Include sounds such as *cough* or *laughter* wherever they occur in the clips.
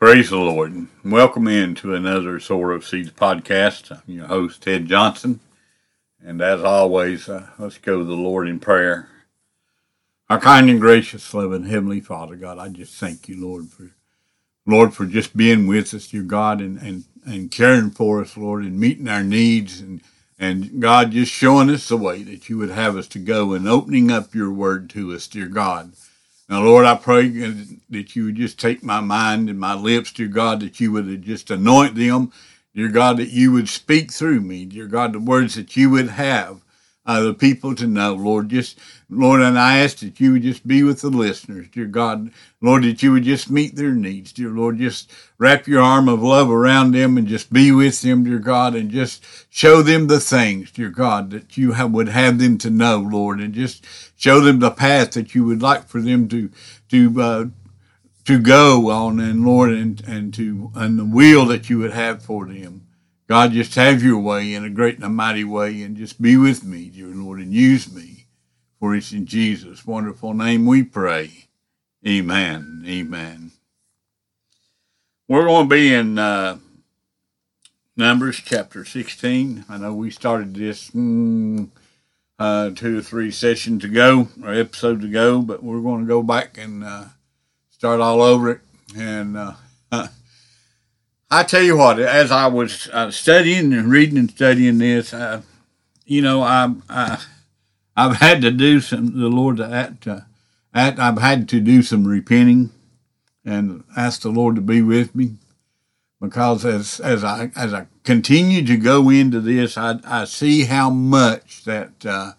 Praise the Lord. Welcome into another Sower of Seeds podcast. I'm your host, Ted Johnson. And as always, uh, let's go to the Lord in prayer. Our kind and gracious, loving Heavenly Father, God, I just thank you, Lord, for Lord, for just being with us, dear God, and, and, and caring for us, Lord, and meeting our needs and and God just showing us the way that you would have us to go and opening up your word to us, dear God. Now, Lord, I pray that you would just take my mind and my lips, dear God, that you would just anoint them, dear God, that you would speak through me, dear God, the words that you would have uh, the people to know, Lord. Just, Lord, and I ask that you would just be with the listeners, dear God. Lord, that you would just meet their needs, dear Lord. Just wrap your arm of love around them and just be with them, dear God, and just show them the things, dear God, that you have, would have them to know, Lord, and just show them the path that you would like for them to, to, uh, to go on and Lord and, and to and the will that you would have for them. God, just have your way in a great and a mighty way and just be with me, dear Lord, and use me. For it's in Jesus' wonderful name we pray. Amen. Amen. We're going to be in uh, Numbers chapter 16. I know we started this mm, uh, two or three sessions ago or episodes ago, but we're going to go back and uh, start all over it. And uh, *laughs* I tell you what, as I was uh, studying and reading and studying this, uh, you know, I, I, I've had to do some, the Lord, at, uh, I've had to do some repenting and ask the Lord to be with me. Because as, as I, as I continue to go into this, I, I see how much that, uh,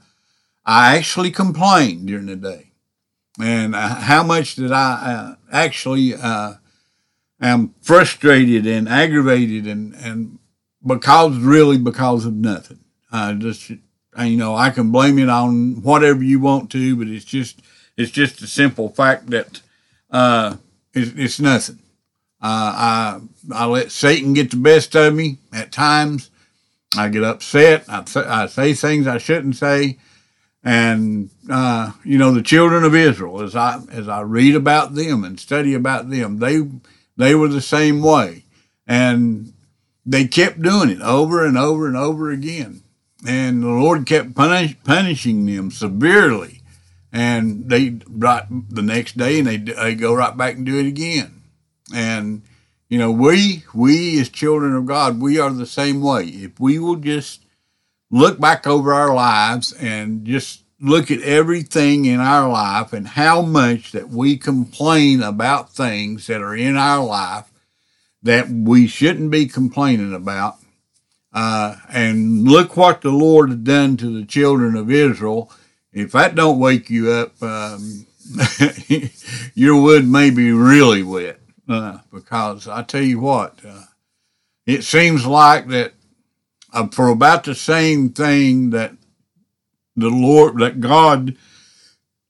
I actually complain during the day. And uh, how much that I uh, actually, uh, am frustrated and aggravated and, and because really because of nothing. I just, you know, I can blame it on whatever you want to, but it's just, it's just a simple fact that, uh, it's, it's nothing. Uh, I, I let Satan get the best of me at times. I get upset. I, th- I say things I shouldn't say. And, uh, you know, the children of Israel, as I, as I read about them and study about them, they, they were the same way. And they kept doing it over and over and over again. And the Lord kept punish, punishing them severely. And they right the next day and they, they go right back and do it again. And, you know, we, we as children of God, we are the same way. If we will just look back over our lives and just look at everything in our life and how much that we complain about things that are in our life that we shouldn't be complaining about. Uh, and look what the Lord has done to the children of Israel. If that don't wake you up, um, *laughs* your wood may be really wet. Uh, because I tell you what, uh, it seems like that uh, for about the same thing that the Lord, that God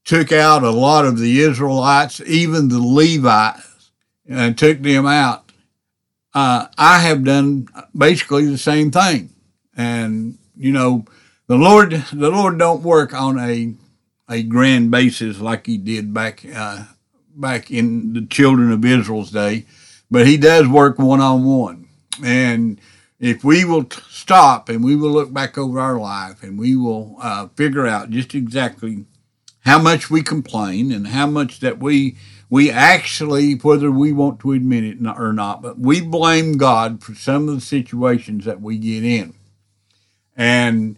took out a lot of the Israelites, even the Levites, and took them out. Uh, I have done basically the same thing. And, you know, the Lord, the Lord don't work on a, a grand basis like he did back, uh, back in the children of Israel's day, but he does work one on one. And, if we will stop and we will look back over our life and we will uh, figure out just exactly how much we complain and how much that we we actually whether we want to admit it or not but we blame god for some of the situations that we get in. And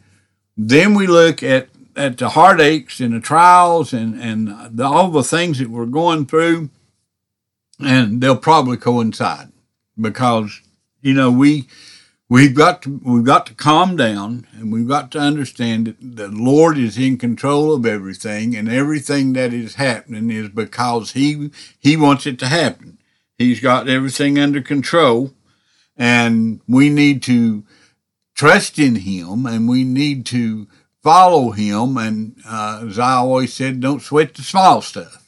then we look at at the heartaches and the trials and and the, all the things that we're going through and they'll probably coincide because you know we we've got to we've got to calm down and we've got to understand that the Lord is in control of everything and everything that is happening is because he he wants it to happen. He's got everything under control and we need to trust in him and we need to follow him and uh, as I always said don't sweat the small stuff.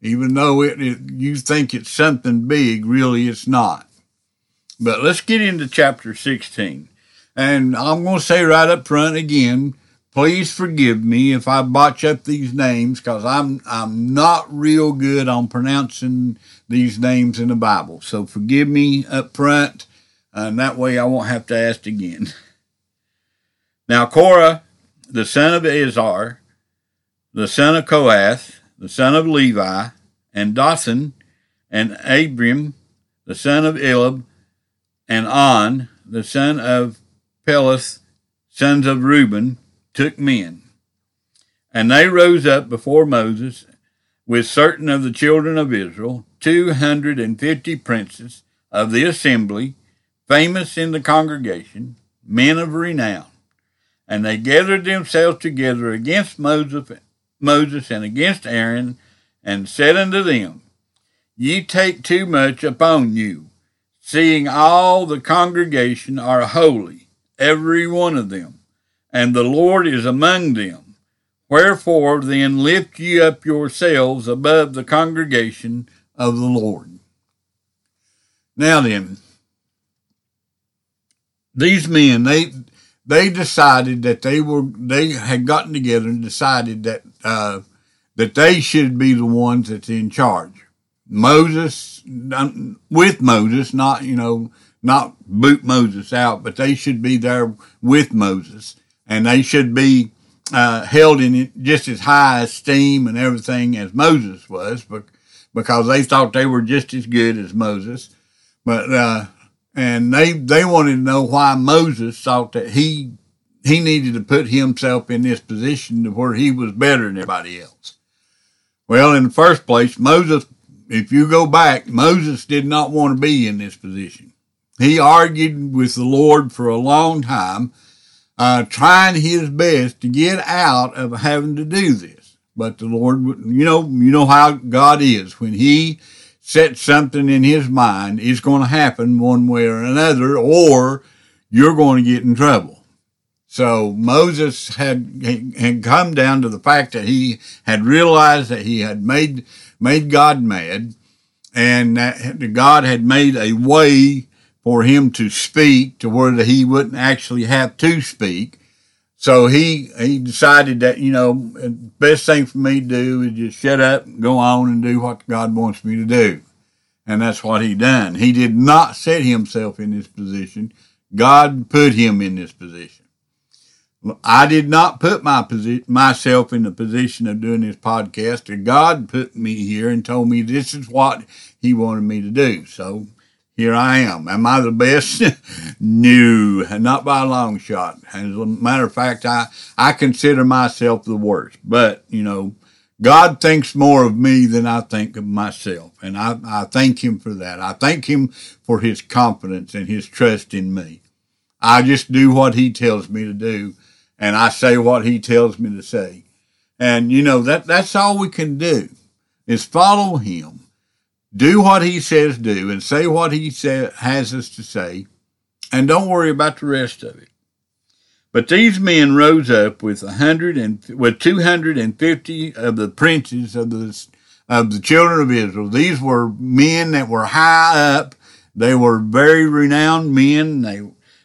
Even though it, it you think it's something big, really it's not. But let's get into chapter 16. And I'm going to say right up front again, please forgive me if I botch up these names because I'm I'm not real good on pronouncing these names in the Bible. So forgive me up front, and that way I won't have to ask again. *laughs* Now Korah, the son of Izhar, the son of Kohath, the son of Levi, and Dathan, and Abiram, the son of Eliab, and On, the son of Peleth, sons of Reuben, took men. And they rose up before Moses with certain of the children of Israel, two hundred and fifty princes of the assembly, famous in the congregation, men of renown. And they gathered themselves together against Moses, Moses and against Aaron, and said unto them, Ye take too much upon you seeing all the congregation are holy, every one of them, and the Lord is among them. Wherefore then lift ye up yourselves above the congregation of the Lord. Now then, these men, they they decided that they were they had gotten together and decided that uh, that they should be the ones that's in charge. Moses with Moses, not you know not boot Moses out, but they should be there with Moses, and they should be uh, held in just as high esteem and everything as Moses was, but because they thought they were just as good as Moses, but uh, and they they wanted to know why Moses thought that he he needed to put himself in this position to where he was better than everybody else. Well, in the first place, Moses if you go back, Moses did not want to be in this position. He argued with the Lord for a long time, uh, trying his best to get out of having to do this. But the Lord, you know, you know how God is. When He sets something in His mind, it's going to happen one way or another, or you're going to get in trouble. So Moses had had come down to the fact that he had realized that he had made made God mad, and that God had made a way for him to speak to where he wouldn't actually have to speak. So he he decided that you know best thing for me to do is just shut up and go on and do what God wants me to do, and that's what he done. He did not set himself in this position. God put him in this position. I did not put my myself in the position of doing this podcast. God put me here and told me this is what He wanted me to do. So here I am. Am I the best? *laughs* no, not by a long shot. As a matter of fact, I, I consider myself the worst. But, you know, God thinks more of me than I think of myself. And I, I thank Him for that. I thank Him for His confidence and His trust in me. I just do what He tells me to do and I say what he tells me to say. And you know that that's all we can do is follow him, do what he says do, and say what he say, has us to say, and don't worry about the rest of it. But these men rose up with a hundred and with two hundred and fifty of the princes of the of the children of Israel. These were men that were high up. They were very renowned men. They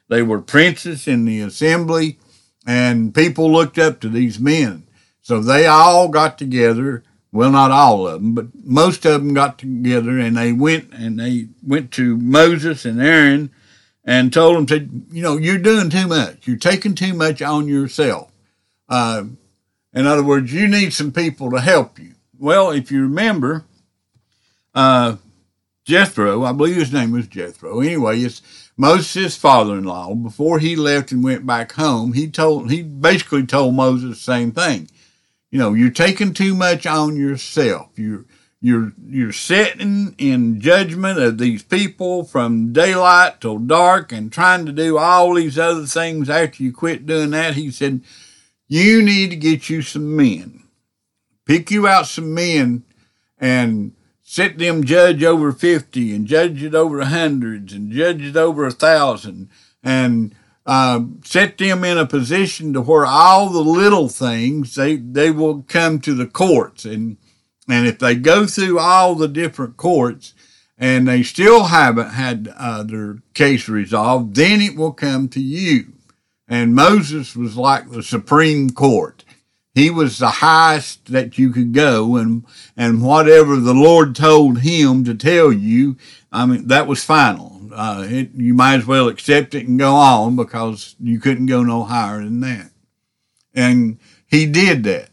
they were princes in the assembly and people looked up to these men. So they all got together. Well, not all of them, but most of them got together and they went and they went to Moses and Aaron and told them, said, you know, you're doing too much. You're taking too much on yourself. Uh, in other words, you need some people to help you. Well, if you remember, uh, Jethro, I believe his name was Jethro. Anyway, it's Moses' father-in-law, before he left and went back home, he told he basically told Moses the same thing. You know, you're taking too much on yourself. You're you're you're sitting in judgment of these people from daylight till dark and trying to do all these other things after you quit doing that. He said, You need to get you some men. Pick you out some men and sit them judge over 50 and judge it over hundreds and judge it over a thousand and uh, set them in a position to where all the little things they they will come to the courts and and if they go through all the different courts and they still haven't had uh, their case resolved then it will come to you And Moses was like the Supreme Court. He was the highest that you could go and, and whatever the Lord told him to tell you, I mean, that was final. Uh, it, you might as well accept it and go on because you couldn't go no higher than that. And he did that.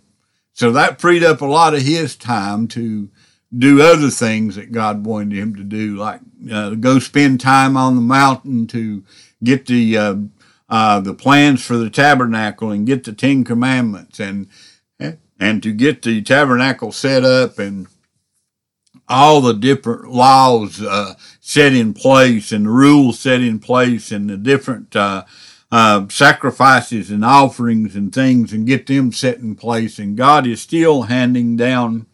So that freed up a lot of his time to do other things that God wanted him to do, like uh, go spend time on the mountain to get the uh, uh, the plans for the tabernacle and get the Ten Commandments and and to get the tabernacle set up and all the different laws uh, set in place and the rules set in place and the different uh, uh, sacrifices and offerings and things and get them set in place. And God is still handing down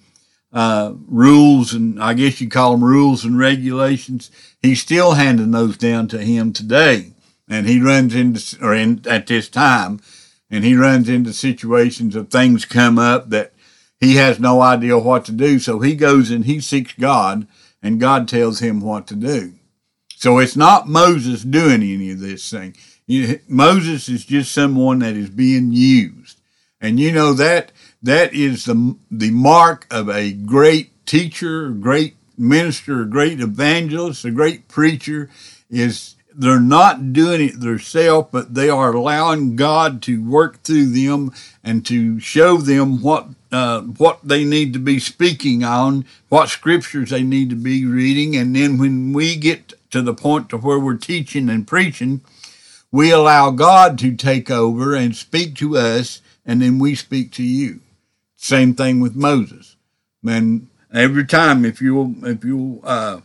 uh, rules and I guess you call them rules and regulations. He's still handing those down to him today. And he runs into, or in, at this time, and he runs into situations of things come up that he has no idea what to do. So he goes and he seeks God, and God tells him what to do. So it's not Moses doing any of this thing. You, Moses is just someone that is being used. And you know that that is the the mark of a great teacher, great minister, a great evangelist, a great preacher is they're not doing it themselves, but they are allowing God to work through them and to show them what uh, what they need to be speaking on, what scriptures they need to be reading, and then when we get to the point to where we're teaching and preaching, we allow God to take over and speak to us, and then we speak to you. Same thing with Moses. Man, every time if you if you uh,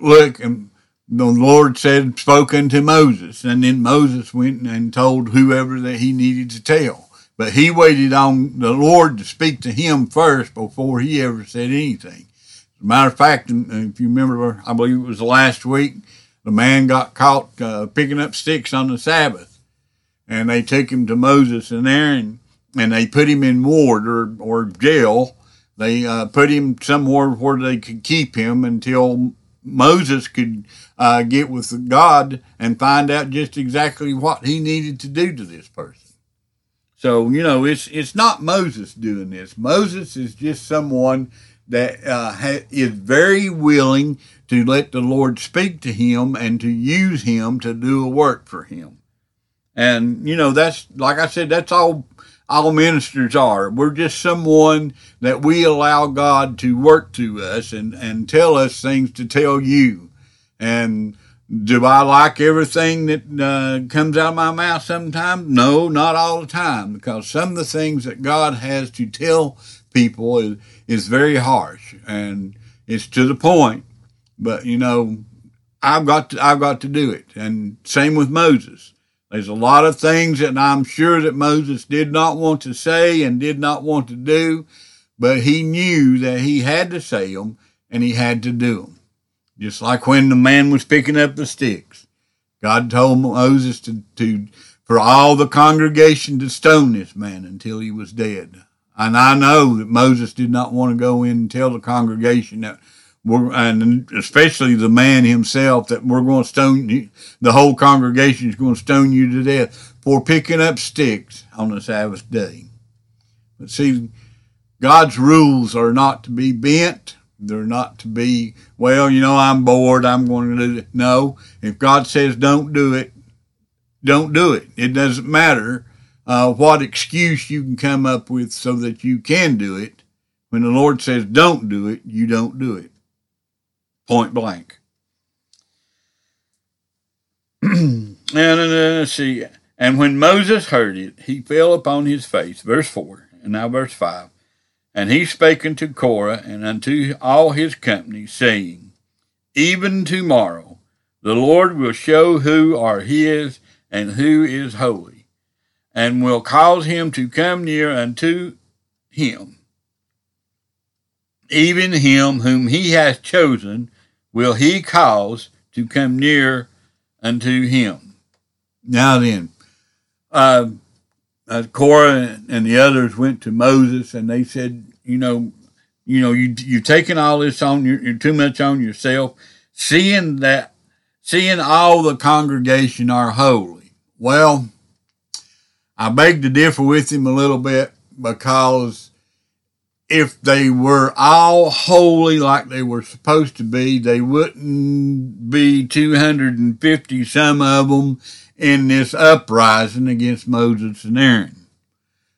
look and the Lord said, spoken to Moses, and then Moses went and told whoever that he needed to tell. But he waited on the Lord to speak to him first before he ever said anything. As a matter of fact, if you remember, I believe it was last week, the man got caught uh, picking up sticks on the Sabbath, and they took him to Moses and Aaron, and they put him in ward or, or jail. They uh, put him somewhere where they could keep him until Moses could uh, get with God and find out just exactly what he needed to do to this person. So you know, it's it's not Moses doing this. Moses is just someone that uh, ha- is very willing to let the Lord speak to him and to use him to do a work for him. And you know, that's like I said, that's all all ministers are. We're just someone that we allow God to work to us and, and tell us things to tell you. And do I like everything that uh, comes out of my mouth sometimes? No, not all the time, because some of the things that God has to tell people is, is very harsh and it's to the point. But you know, I've got to, I've got to do it. And same with Moses. There's a lot of things that I'm sure that Moses did not want to say and did not want to do, but he knew that he had to say them and he had to do them. Just like when the man was picking up the sticks. God told Moses to, to for all the congregation to stone this man until he was dead. And I know that Moses did not want to go in and tell the congregation that we're, and especially the man himself, that we're going to stone you, the whole congregation is going to stone you to death for picking up sticks on the Sabbath day. But see, God's rules are not to be bent. They're not to be, well, you know, I'm bored. I'm going to do it. No, if God says don't do it, don't do it. It doesn't matter uh, what excuse you can come up with so that you can do it. When the Lord says don't do it, you don't do it point blank. *clears throat* and uh, see. And when Moses heard it, he fell upon his face. Verse 4, and now verse 5. And he spake unto Korah and unto all his company, saying, Even tomorrow the Lord will show who are his and who is holy, and will cause him to come near unto him, even him whom he hath chosen will he cause to come near unto him. Now then, uh, uh, Korah and the others went to Moses and they said, you know, you know, you you've taken all this on you're, you're too much on yourself, seeing that, seeing all the congregation are holy. Well, I beg to differ with him a little bit because if they were all holy like they were supposed to be, they wouldn't be 250 some of them in this uprising against Moses and Aaron.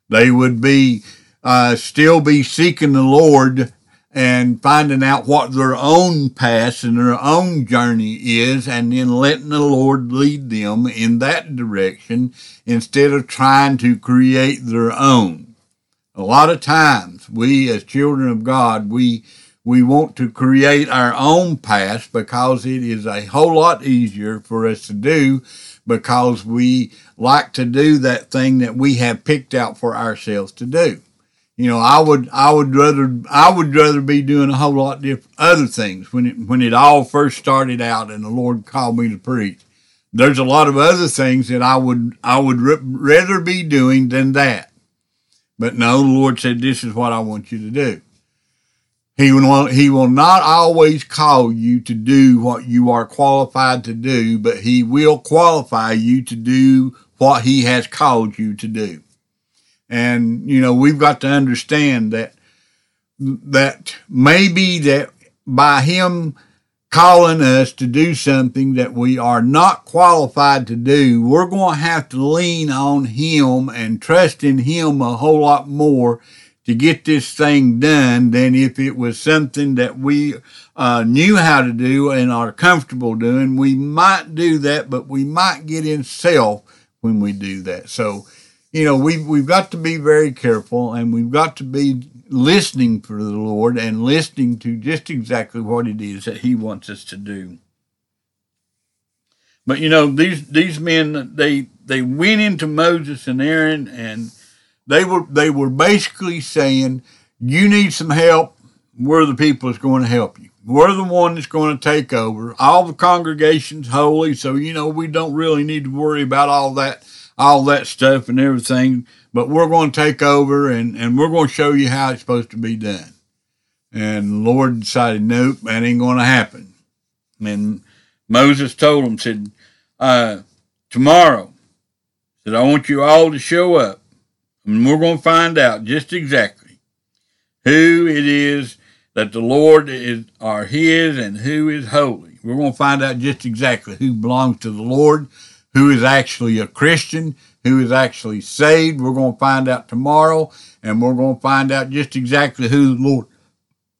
They would be uh, still be seeking the Lord and finding out what their own path and their own journey is, and then letting the Lord lead them in that direction instead of trying to create their own. A lot of times, we as children of God, we we want to create our own past because it is a whole lot easier for us to do because we like to do that thing that we have picked out for ourselves to do you know, I would I would rather I would rather be doing a whole lot different other things when it when it all first started out and the Lord called me to preach. There's a lot of other things that I would I would rather be doing than that. But no, the Lord said, "This is what I want you to do." He will He will not always call you to do what you are qualified to do, but He will qualify you to do what He has called you to do. And, you know, we've got to understand that, that maybe that by him calling us to do something that we are not qualified to do, we're going to have to lean on him and trust in him a whole lot more to get this thing done than if it was something that we uh, knew how to do and are comfortable doing. We might do that, but we might get in self when we do that. So, you know, we've, we've got to be very careful and we've got to be listening for the Lord and listening to just exactly what it is that He wants us to do. But you know, these these men they they went into Moses and Aaron and they were they were basically saying, You need some help, we're the people that's going to help you. We're the one that's going to take over. All the congregation's holy, so you know we don't really need to worry about all that all that stuff and everything, but we're going to take over and, and we're going to show you how it's supposed to be done. And the Lord decided, nope, that ain't going to happen. And Moses told him, said, uh, tomorrow, said, I want you all to show up and we're going to find out just exactly who it is that the Lord is are his and who is holy. We're going to find out just exactly who belongs to the Lord who is actually a Christian, who is actually saved. We're going to find out tomorrow, and we're going to find out just exactly who the Lord,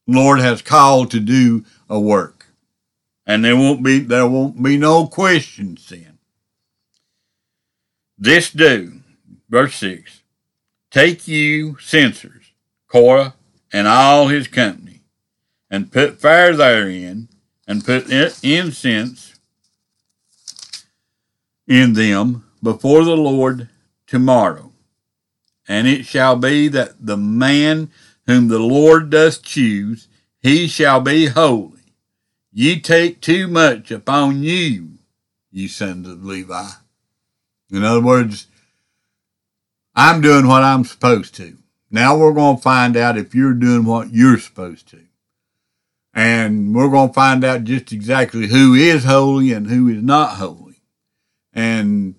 Lord has called to do a work. And there won't be there won't be no questions then. This do, verse six, take you censers, Korah, and all his company, and put fire therein, and put incense in them before the Lord tomorrow. And it shall be that the man whom the Lord doth choose, he shall be holy. Ye take too much upon you, ye sons of Levi. In other words, I'm doing what I'm supposed to. Now we're going to find out if you're doing what you're supposed to. And we're going to find out just exactly who is holy and who is not holy. And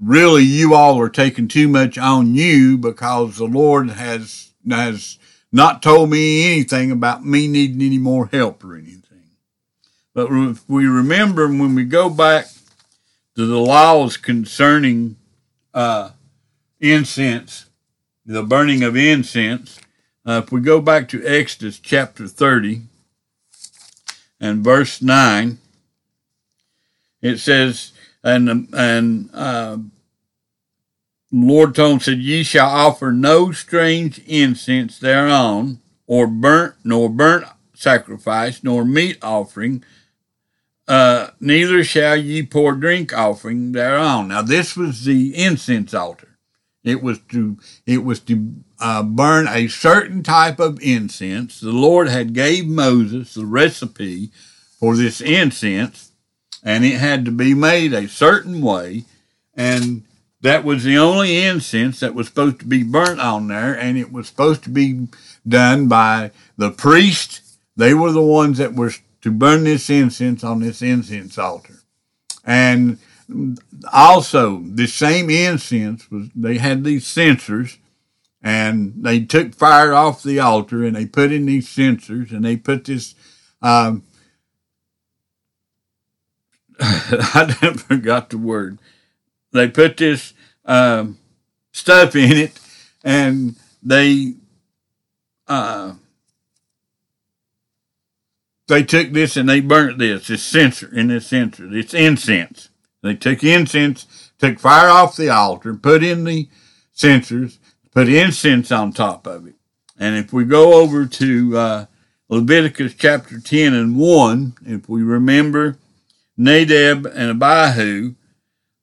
really, you all are taking too much on you because the Lord has, has not told me anything about me needing any more help or anything. But if we remember when we go back to the laws concerning uh, incense, the burning of incense, uh, if we go back to Exodus chapter 30 and verse 9, it says, and and uh, Lord told said, Ye shall offer no strange incense thereon, or burnt, nor burnt sacrifice, nor meat offering, uh, neither shall ye pour drink offering thereon. Now this was the incense altar. It was to it was to uh, burn a certain type of incense. The Lord had gave Moses the recipe for this incense, and it had to be made a certain way. And that was the only incense that was supposed to be burnt on there, and it was supposed to be done by the priest. They were the ones that were to burn this incense on this incense altar. And also the same incense was they had these censers and they took fire off the altar and they put in these censers and they put this um, *laughs* I forgot the word. They put this um, stuff in it, and they uh, they took this and they burnt this. This censer in this censer. It's incense. They took incense, took fire off the altar, put in the censers, put incense on top of it. And if we go over to uh, Leviticus chapter 10 and 1, if we remember, Nadab and Abihu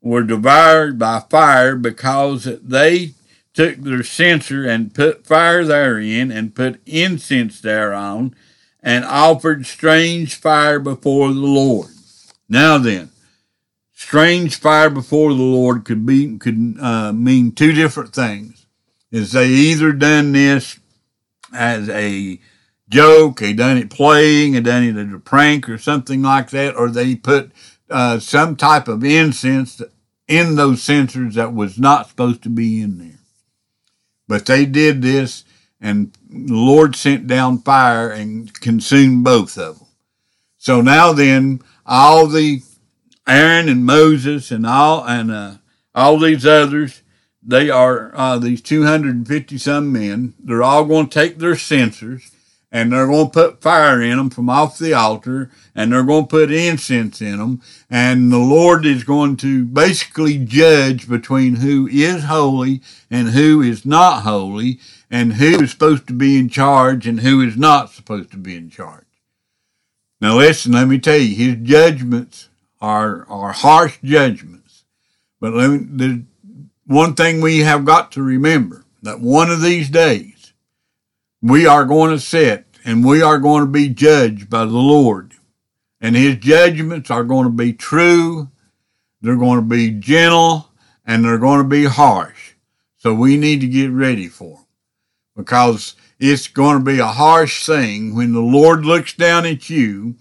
were devoured by fire because they took their censer and put fire therein and put incense thereon and offered strange fire before the Lord. Now then, strange fire before the Lord could be could uh, mean two different things. Is they either done this as a joke, he done it playing, he done it as a prank or something like that, or they put uh, some type of incense in those censers that was not supposed to be in there. But they did this, and the Lord sent down fire and consumed both of them. So now then, all the Aaron and Moses and all and uh, all these others, they are uh, these 250 some men. They're all going to take their censers and they're going to put fire in them from off the altar and they're going to put incense in them. And the Lord is going to basically judge between who is holy and who is not holy and who is supposed to be in charge and who is not supposed to be in charge. Now listen, let me tell you, his judgments are, are harsh judgments. But let me, the one thing we have got to remember that one of these days we are going to sit and we are going to be judged by the Lord. And his judgments are going to be true, they're going to be gentle, and they're going to be harsh. So we need to get ready for them because it's going to be a harsh thing when the Lord looks down at you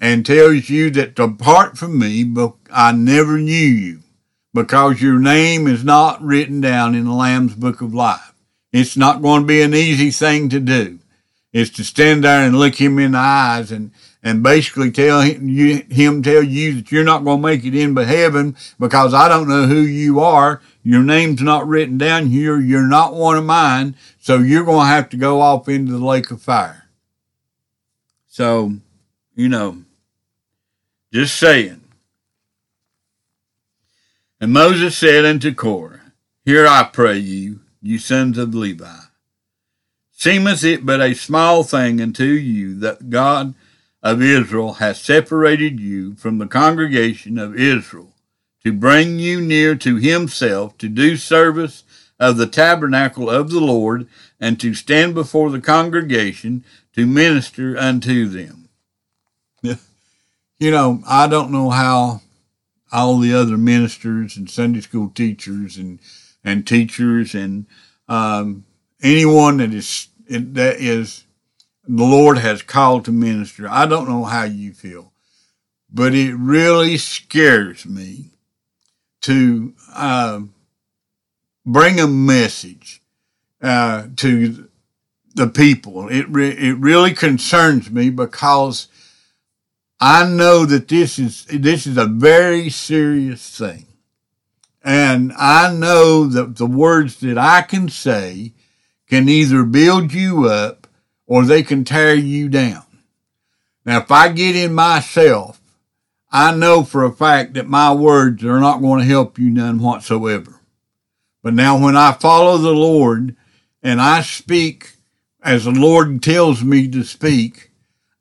and tells you that depart from me, but I never knew you because your name is not written down in the Lamb's book of life. It's not going to be an easy thing to do. It's to stand there and look him in the eyes and, and basically tell him, you, him tell you that you're not going to make it into heaven because I don't know who you are. Your name's not written down here. You're not one of mine. So you're going to have to go off into the lake of fire. So, you know, just saying. And Moses said unto Korah, Here I pray you, you sons of Levi. Seemeth it but a small thing unto you that God of Israel hath separated you from the congregation of Israel to bring you near to himself to do service of the tabernacle of the Lord and to stand before the congregation to minister unto them. *laughs* You know, I don't know how all the other ministers and Sunday school teachers and and teachers and um, anyone that is that is the Lord has called to minister. I don't know how you feel, but it really scares me to uh, bring a message uh, to the people. It re- it really concerns me because I know that this is this is a very serious thing. And I know that the words that I can say can either build you up or they can tear you down. Now, if I get in myself, I know for a fact that my words are not going to help you none whatsoever. But now when I follow the Lord and I speak as the Lord tells me to speak,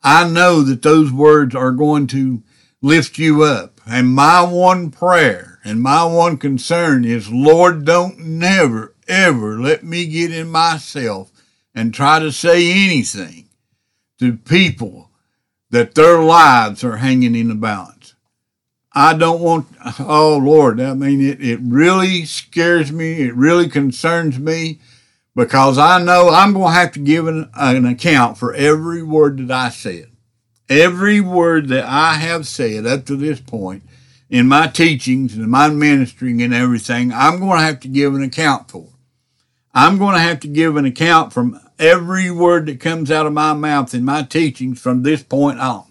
I know that those words are going to lift you up. And my one prayer and my one concern is, Lord, don't never, ever let me get in myself and try to say anything to people that their lives are hanging in the balance. I don't want, oh Lord, I mean, it, it really scares me. It really concerns me because I know I'm going to have to give an, an account for every word that I said. Every word that I have said up to this point in my teachings and my ministering and everything, I'm going to have to give an account for. I'm going to have to give an account from every word that comes out of my mouth in my teachings from this point on.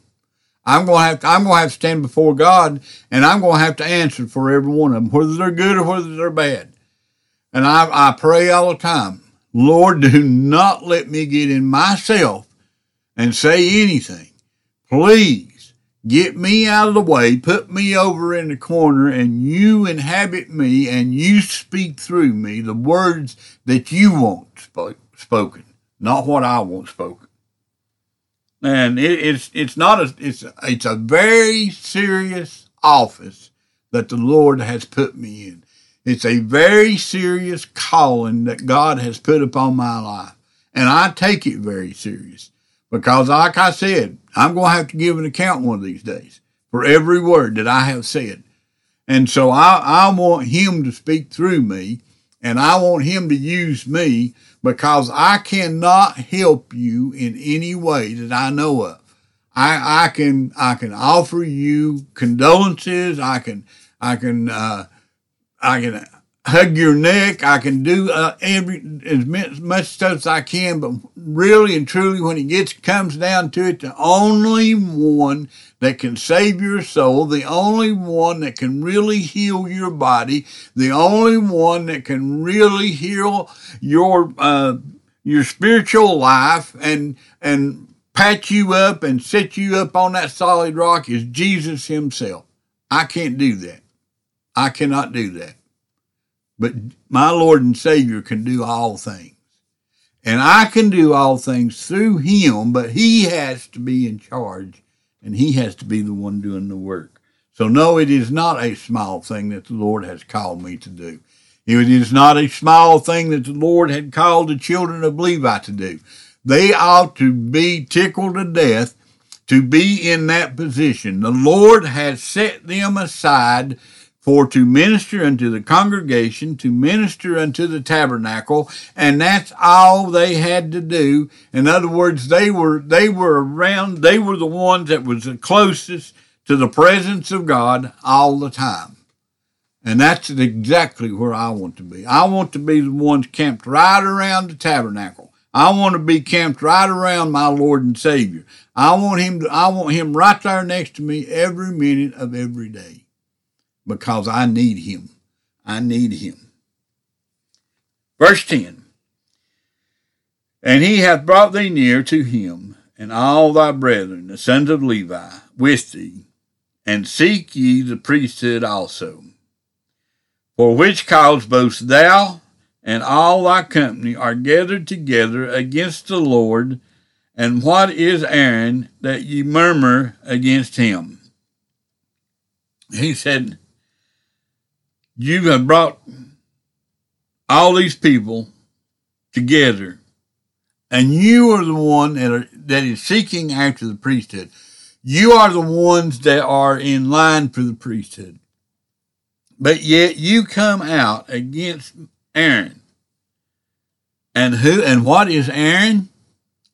I'm going to have to, I'm going to have to stand before God and I'm going to have to answer for every one of them, whether they're good or whether they're bad. And I, I pray all the time, Lord, do not let me get in myself and say anything. Please get me out of the way, put me over in the corner, and you inhabit me and you speak through me the words that you want spoke, spoken, not what I want spoken. And it, it's it's not a it's it's a very serious office that the Lord has put me in. It's a very serious calling that God has put upon my life. And I take it very serious because, like I said, I'm going to have to give an account one of these days for every word that I have said. And so I, I want Him to speak through me and I want Him to use me because I cannot help you in any way that I know of. I, I can, I can offer you condolences. I can, I can, uh, I can hug your neck. I can do uh, every as much stuff as I can, but really and truly, when it gets comes down to it, the only one that can save your soul, the only one that can really heal your body, the only one that can really heal your uh, your spiritual life and and pat you up and set you up on that solid rock is Jesus Himself. I can't do that. I cannot do that. But my Lord and Savior can do all things. And I can do all things through him, but he has to be in charge and he has to be the one doing the work. So no, it is not a small thing that the Lord has called me to do. It is not a small thing that the Lord had called the children of Levi to do. They ought to be tickled to death to be in that position. The Lord has set them aside for to minister unto the congregation, to minister unto the tabernacle, and that's all they had to do. In other words, they were they were around, they were the ones that was the closest to the presence of God all the time. And that's exactly where I want to be. I want to be the ones camped right around the tabernacle. I want to be camped right around my Lord and Savior. I want him to, I want him right there next to me every minute of every day because I need him. I need him. Verse 10 And he hath brought thee near to him, and all thy brethren, the sons of Levi, with thee, and seek ye the priesthood also. For which cause both thou and all thy company are gathered together against the Lord, and what is Aaron that ye murmur against him? He said, you have brought all these people together, and you are the one that are that is seeking after the priesthood. You are the ones that are in line for the priesthood. But yet you come out against Aaron. And who and what is Aaron?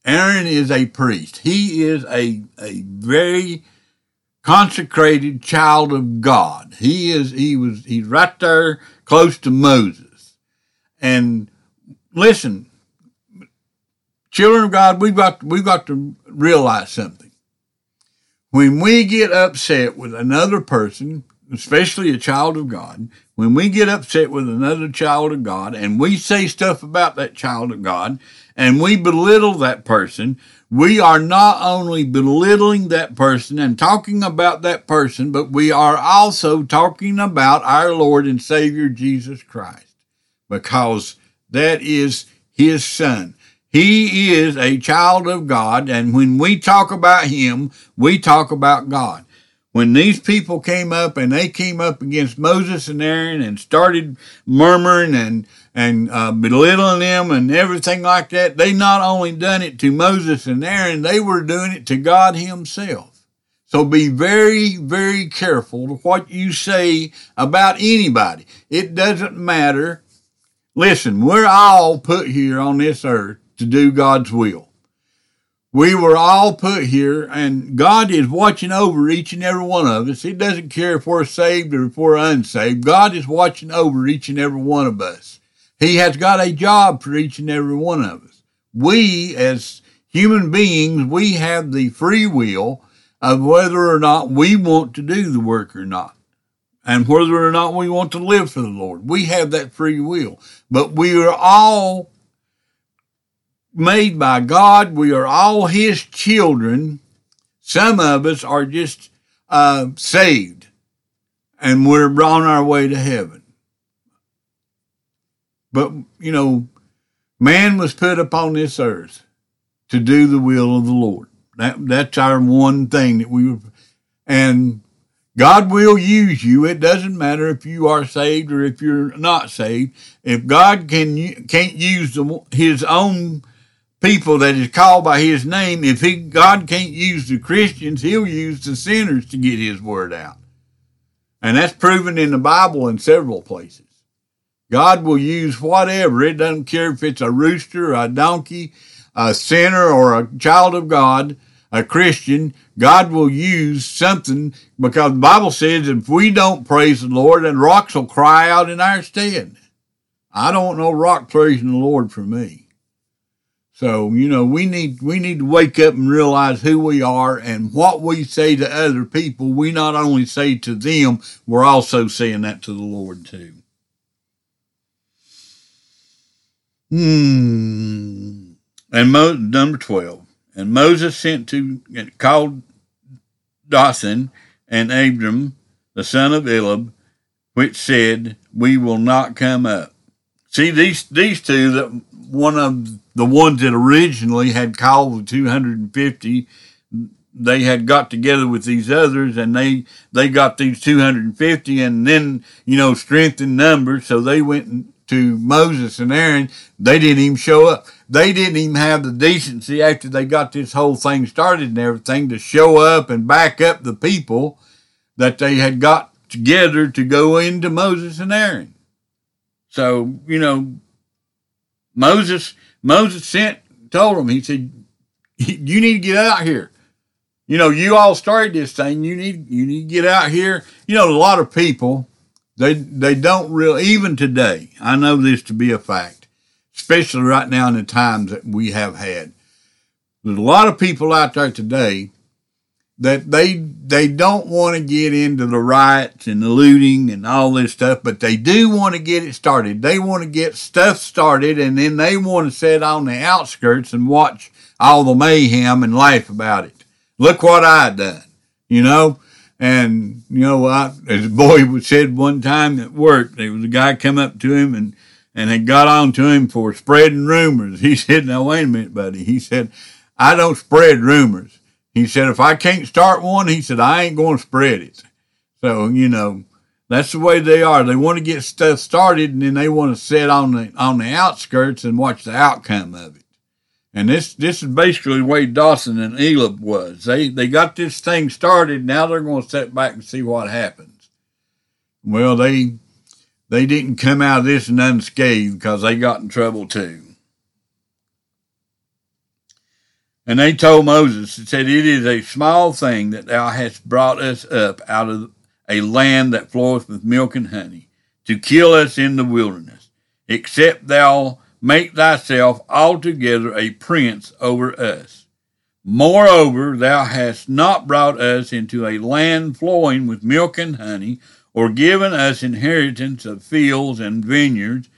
Aaron is a priest. He is a, a very consecrated child of God. He is, he was, he's right there close to Moses. And listen, children of God, we've got, we've got to realize something. When we get upset with another person, especially a child of God, when we get upset with another child of God and we say stuff about that child of God and we belittle that person, we are not only belittling that person and talking about that person, but we are also talking about our Lord and Savior Jesus Christ because that is his son. He is a child of God, and when we talk about him, we talk about God. When these people came up and they came up against Moses and Aaron and started murmuring and and uh, belittling them and everything like that. They not only done it to Moses and Aaron, they were doing it to God Himself. So be very, very careful to what you say about anybody. It doesn't matter. Listen, we're all put here on this earth to do God's will. We were all put here, and God is watching over each and every one of us. He doesn't care if we're saved or if we're unsaved. God is watching over each and every one of us. He has got a job for each and every one of us. We, as human beings, we have the free will of whether or not we want to do the work or not, and whether or not we want to live for the Lord. We have that free will. But we are all made by God. We are all His children. Some of us are just uh, saved, and we're on our way to heaven. But, you know, man was put upon this earth to do the will of the Lord. That, that's our one thing that we, and God will use you. It doesn't matter if you are saved or if you're not saved. If God can can't use the, His own people that is called by His name, if He God can't use the Christians, He'll use the sinners to get His word out, and that's proven in the Bible in several places. God will use whatever. It doesn't care if it's a rooster, a donkey, a sinner, or a child of God, a Christian. God will use something because the Bible says if we don't praise the Lord, then rocks will cry out in our stead. I don't know rock praising the Lord for me. So, you know, we need we need to wake up and realize who we are and what we say to other people, we not only say to them, we're also saying that to the Lord too. Hmm. And Mo, number 12. And Moses sent to, called Dathan and Abiram, the son of Eliab, which said, We will not come up. See, these, these two, that one of the ones that originally had called the 250, they had got together with these others and they, they got these 250 and then, you know, strengthened numbers. So they went to Moses and Aaron, they didn't even show up. They didn't even have the decency after they got this whole thing started and everything to show up and back up the people that they had got together to go into Moses and Aaron. So, you know, Moses, Moses sent, told him, he said, you need to get out here. You know, you all started this thing. You need, you need to get out here. You know, a lot of people, they they don't really even today. I know this to be a fact, especially right now in the times that we have had. There's a lot of people out there today that they they don't want to get into the riots and the looting and all this stuff, but they do want to get it started. They want to get stuff started, and then they want to sit on the outskirts and watch all the mayhem and laugh about it. Look what I done, you know. And, you know, I, as a boy *laughs* said one time at work, there was a guy come up to him and, and had got on to him for spreading rumors. *laughs* He said, now wait a minute, buddy. He said, I don't spread rumors. He said, if I can't start one, he said, I ain't going to spread it. So, you know, that's the way they are. They want to get stuff started and then they want to sit on the, on the outskirts and watch the outcome of it. And this this is basically the way Dawson and Eliab was. They they got this thing started. Now they're going to sit back and see what happens. Well, they they didn't come out of this unscathed because they got in trouble too. And they told Moses, and said, It is a small thing that thou hast brought us up out of a land that floweth with milk and honey, to kill us in the wilderness, except thou make thyself altogether a prince over us. Moreover, thou hast not brought us into a land flowing with milk and honey, or given us inheritance of fields and vineyards.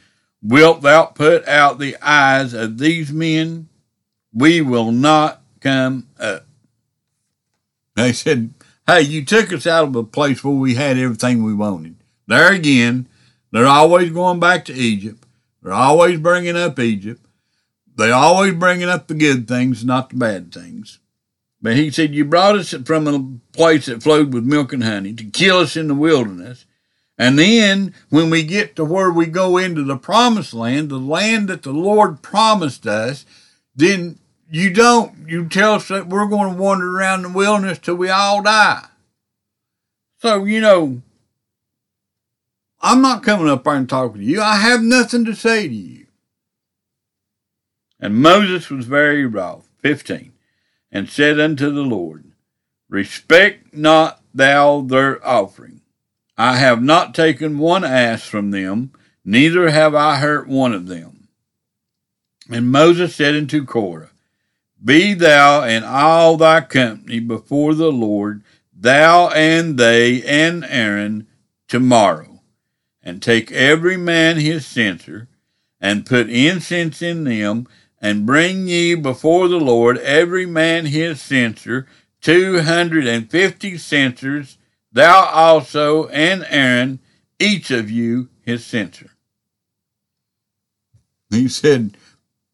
Wilt thou put out the eyes of these men? We will not come up. They said, Hey, you took us out of a place where we had everything we wanted. There again, they're always going back to Egypt. They're always bringing up Egypt. They're always bringing up the good things, not the bad things. But he said, You brought us from a place that flowed with milk and honey to kill us in the wilderness. And then when we get to where we go into the promised land, the land that the Lord promised us, then you don't, you tell us that we're going to wander around the wilderness till we all die. So, you know, I'm not coming up there and talking to you. I have nothing to say to you. And Moses was very wroth. 15. and said unto the Lord, Respect not thou their offering. I have not taken one ass from them, neither have I hurt one of them. And Moses said unto Korah, Be thou and all thy company before the Lord, thou and they and Aaron, tomorrow, and take every man his censer, and put incense in them, and bring ye before the Lord every man his censer, two hundred and fifty censers, thou also and Aaron, each of you his censer. He said,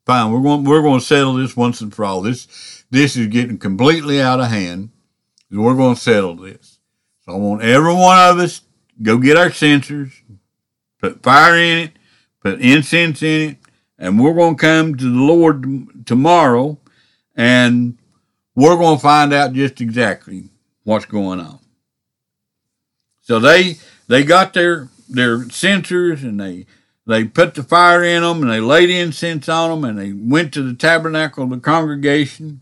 Fine, we're going we're going to settle this once and for all. This this is getting completely out of hand. We're going to settle this. So I want every one of us go get our censers, put fire in it, put incense in it, and we're going to come to the Lord tomorrow and we're going to find out just exactly what's going on. So they they got their their censers and they they put the fire in them and they laid incense on them and they went to the tabernacle of the congregation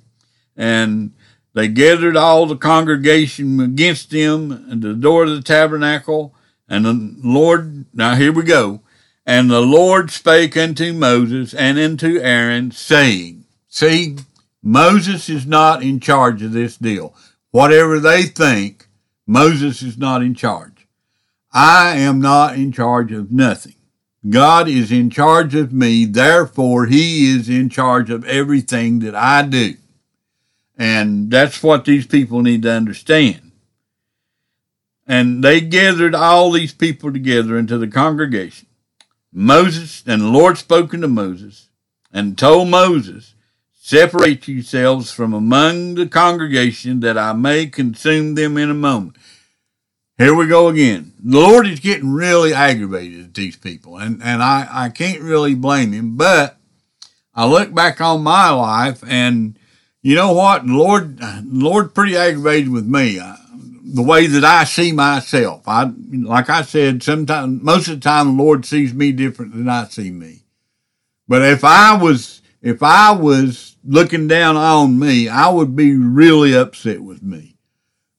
and they gathered all the congregation against them at the door of the tabernacle and the Lord now here we go and the Lord spake unto Moses and unto Aaron, saying, See, Moses is not in charge of this deal. Whatever they think, Moses is not in charge. I am not in charge of nothing. God is in charge of me, therefore, He is in charge of everything that I do. And that's what these people need to understand. And they gathered all these people together into the congregation. Moses and the Lord spoke unto Moses and told Moses, Separate yourselves from among the congregation that I may consume them in a moment. Here we go again. The Lord is getting really aggravated at these people, and, and I, I can't really blame him, but I look back on my life and you know what? Lord, Lord pretty aggravated with me. I, the way that I see myself. I, like I said, sometimes, most of the time, the Lord sees me different than I see me. But if I was, if I was looking down on me, I would be really upset with me.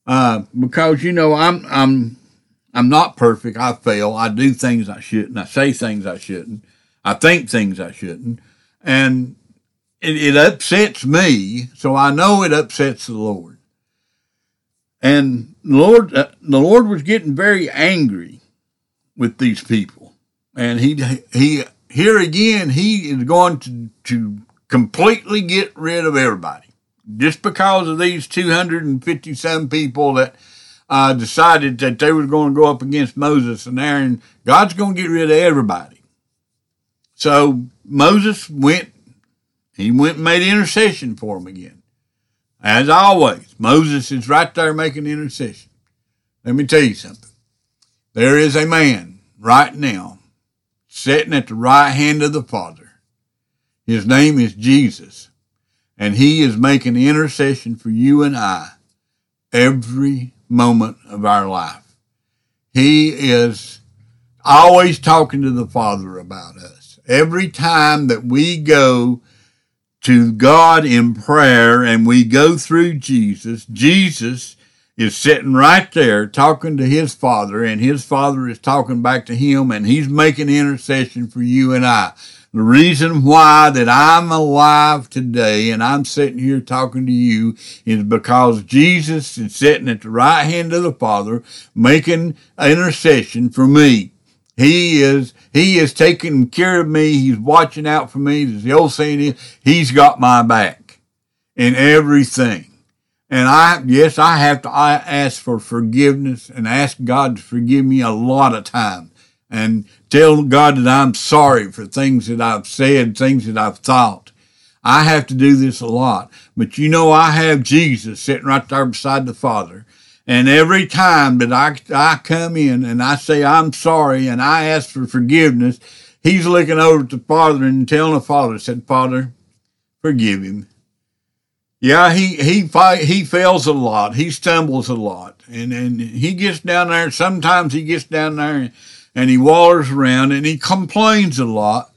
Uh, because, you know, I'm, I'm, I'm not perfect. I fail. I do things I shouldn't. I say things I shouldn't. I think things I shouldn't. And it, it upsets me. So I know it upsets the Lord. And the Lord, uh, the Lord was getting very angry with these people, and he he here again he is going to to completely get rid of everybody just because of these 250 some people that uh, decided that they were going to go up against Moses and Aaron. God's going to get rid of everybody. So Moses went, he went and made intercession for them again. As always, Moses is right there making intercession. Let me tell you something. There is a man right now sitting at the right hand of the Father. His name is Jesus, and he is making intercession for you and I every moment of our life. He is always talking to the Father about us. Every time that we go to God in prayer and we go through Jesus, Jesus is sitting right there talking to his father and his father is talking back to him and he's making intercession for you and I. The reason why that I'm alive today and I'm sitting here talking to you is because Jesus is sitting at the right hand of the Father making intercession for me. He is, he is taking care of me. He's watching out for me. As the old saying is, he's got my back in everything. And I, yes, I have to I ask for forgiveness and ask God to forgive me a lot of times and tell God that I'm sorry for things that I've said, things that I've thought. I have to do this a lot. But you know, I have Jesus sitting right there beside the Father and every time that I, I come in and I say, I'm sorry, and I ask for forgiveness, he's looking over at the Father and telling the Father, said, Father, forgive him. Yeah, he, he fight, he fails a lot. He stumbles a lot. And, and he gets down there. Sometimes he gets down there and, he wallers around and he complains a lot.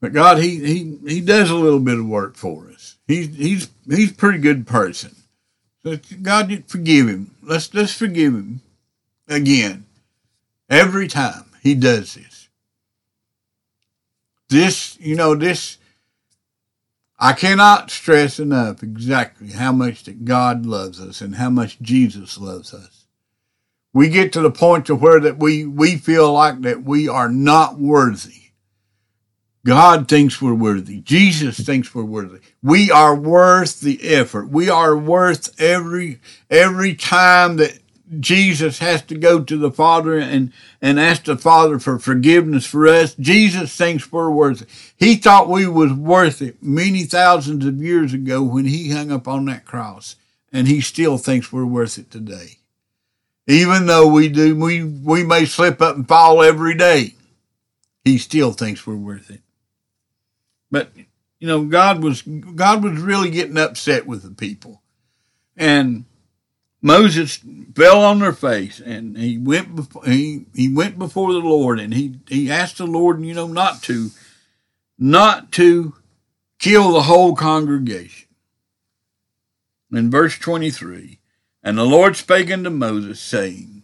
But God, he, he, he does a little bit of work for us. He's he's he's a pretty good person. So God forgive him. Let's let's forgive him again. Every time he does this. This, you know, this I cannot stress enough exactly how much that God loves us and how much Jesus loves us. We get to the point to where that we, we feel like that we are not worthy. God thinks we're worthy. Jesus thinks we're worthy. We are worth the effort. We are worth every, every time that Jesus has to go to the Father and, and ask the Father for forgiveness for us. Jesus thinks we're worth it. He thought we was worth it many thousands of years ago when he hung up on that cross. And he still thinks we're worth it today. Even though we do, we, we may slip up and fall every day. He still thinks we're worth it. But, you know, God was, God was really getting upset with the people. And Moses fell on their face and he went before, he, he went before the Lord and he, he asked the Lord, you know, not to, not to kill the whole congregation. In verse 23, and the Lord spake unto Moses, saying,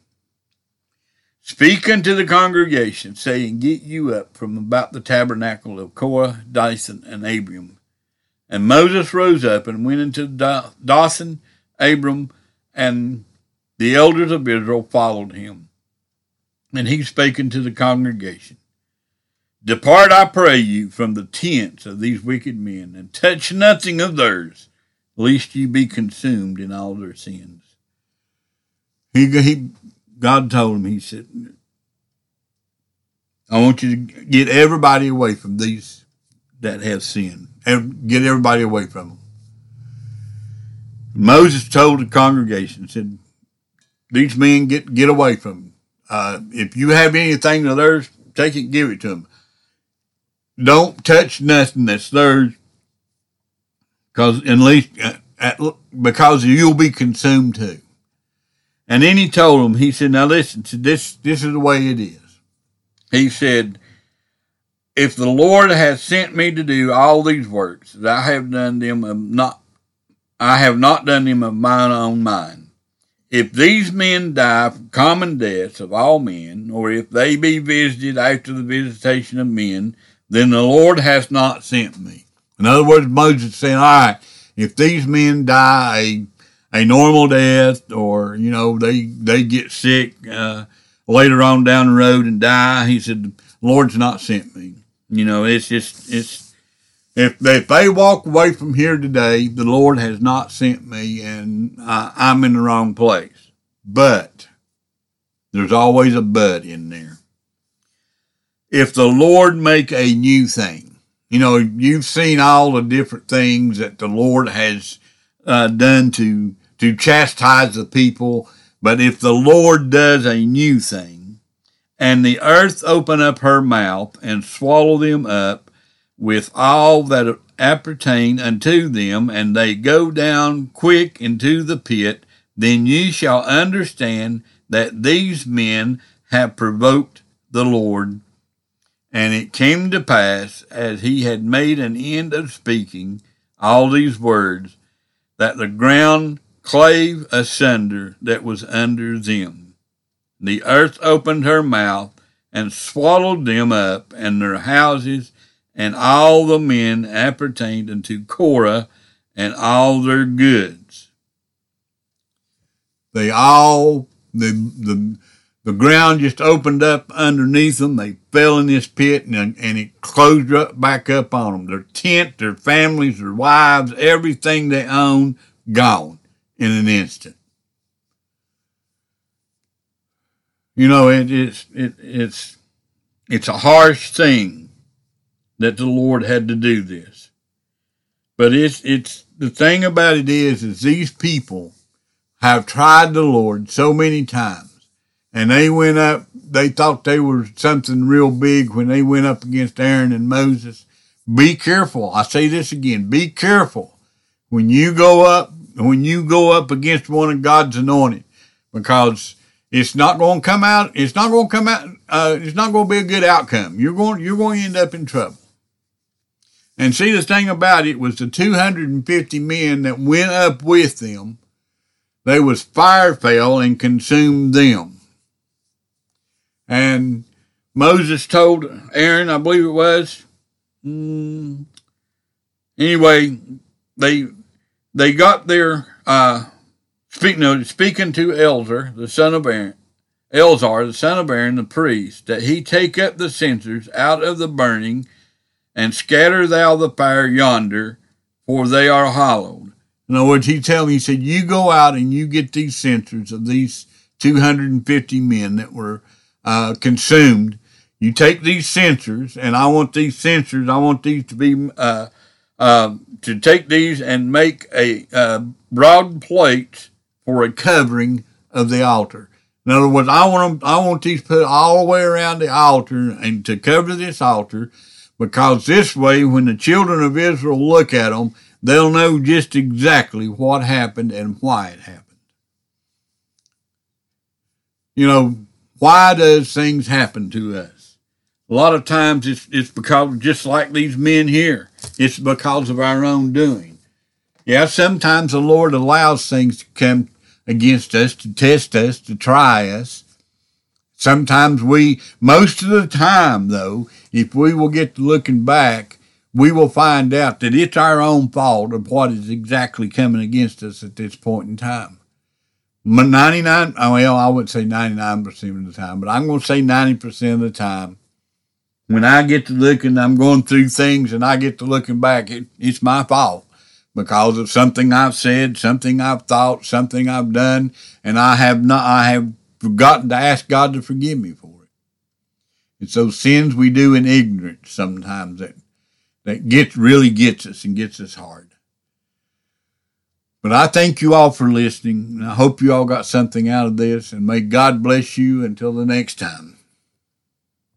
Speak unto the congregation, saying, Get you up from about the tabernacle of Korah, Dathan, and Abiram. And Moses rose up and went into Dathan, Abiram, and the elders of Israel followed him. And he spake unto the congregation, Depart, I pray you, from the tents of these wicked men, and touch nothing of theirs, lest ye be consumed in all their sins. He, he, God told him, he said, I want you to get everybody away from these that have sinned. Get everybody away from them. Moses told the congregation, said, these men get, get away from them. Uh, if you have anything of theirs, take it, give it to them. Don't touch nothing that's theirs, because at least uh, at, because you'll be consumed too. And then he told them, he said, "Now listen, this this is the way it is." He said, "If the Lord has sent me to do all these works, that I have done them not I have not done them of mine own mind. If these men die from common deaths of all men, or if they be visited after the visitation of men, then the Lord has not sent me. In other words, Moses saying, all right, if these men die a, a normal death, or, you know, they, they get sick, uh, later on down the road and die, he said, Lord's not sent me. You know, it's just, it's, if, if they walk away from here today, the Lord has not sent me and I, I'm in the wrong place. But there's always a but in there. If the Lord make a new thing, you know, you've seen all the different things that the Lord has uh, done to to chastise the people. But if the Lord does a new thing, and the earth open up her mouth and swallow them up, with all that appertain unto them, and they go down quick into the pit, then ye shall understand that these men have provoked the Lord. And it came to pass, as he had made an end of speaking all these words, that the ground clave asunder that was under them. The earth opened her mouth and swallowed them up, and their houses and all the men appertained unto Korah and all their goods. They all, the, the, the ground just opened up underneath them. They fell in this pit and, and it closed up, back up on them. Their tent, their families, their wives, everything they owned, gone in an instant. You know, it, it's, it, it's, it's a harsh thing that the Lord had to do this. But it's it's the thing about it is is these people have tried the Lord so many times. And they went up they thought they were something real big when they went up against Aaron and Moses. Be careful. I say this again. Be careful when you go up when you go up against one of God's anointed because it's not going to come out. It's not going to come out. Uh, it's not going to be a good outcome. You're going. You're going to end up in trouble. And see, the thing about it was the 250 men that went up with them, they was fire fell and consumed them. And Moses told Aaron, I believe it was, mm, anyway, they they got their uh, speak, no, speaking to Elzer, the son of Aaron, Elzar, the son of Aaron, the priest, that he take up the censers out of the burning, and scatter thou the fire yonder, for they are hallowed. In other words, he told me, he said, you go out and you get these censers of these 250 men that were uh, consumed. You take these censers, and I want these censers, I want these to be, uh, uh, to take these and make a uh, broad plate for a covering of the altar. In other words, I want them, I want these put all the way around the altar and to cover this altar, because this way, when the children of Israel look at them, they'll know just exactly what happened and why it happened. You know, why does things happen to us? A lot of times it's, it's because, just like these men here, it's because of our own doing. Yeah, sometimes the Lord allows things to come against us, to test us, to try us. Sometimes we, most of the time though, if we will get to looking back, we will find out that it's our own fault of what is exactly coming against us at this point in time. 99, well, I would say 99% of the time, but I'm going to say 90% of the time. When I get to looking, I'm going through things and I get to looking back, it, it's my fault because of something I've said, something I've thought, something I've done, and I have not, I have forgotten to ask God to forgive me for it. It's those sins we do in ignorance sometimes that, that gets, really gets us and gets us hard. But I thank you all for listening, and I hope you all got something out of this, and may God bless you until the next time.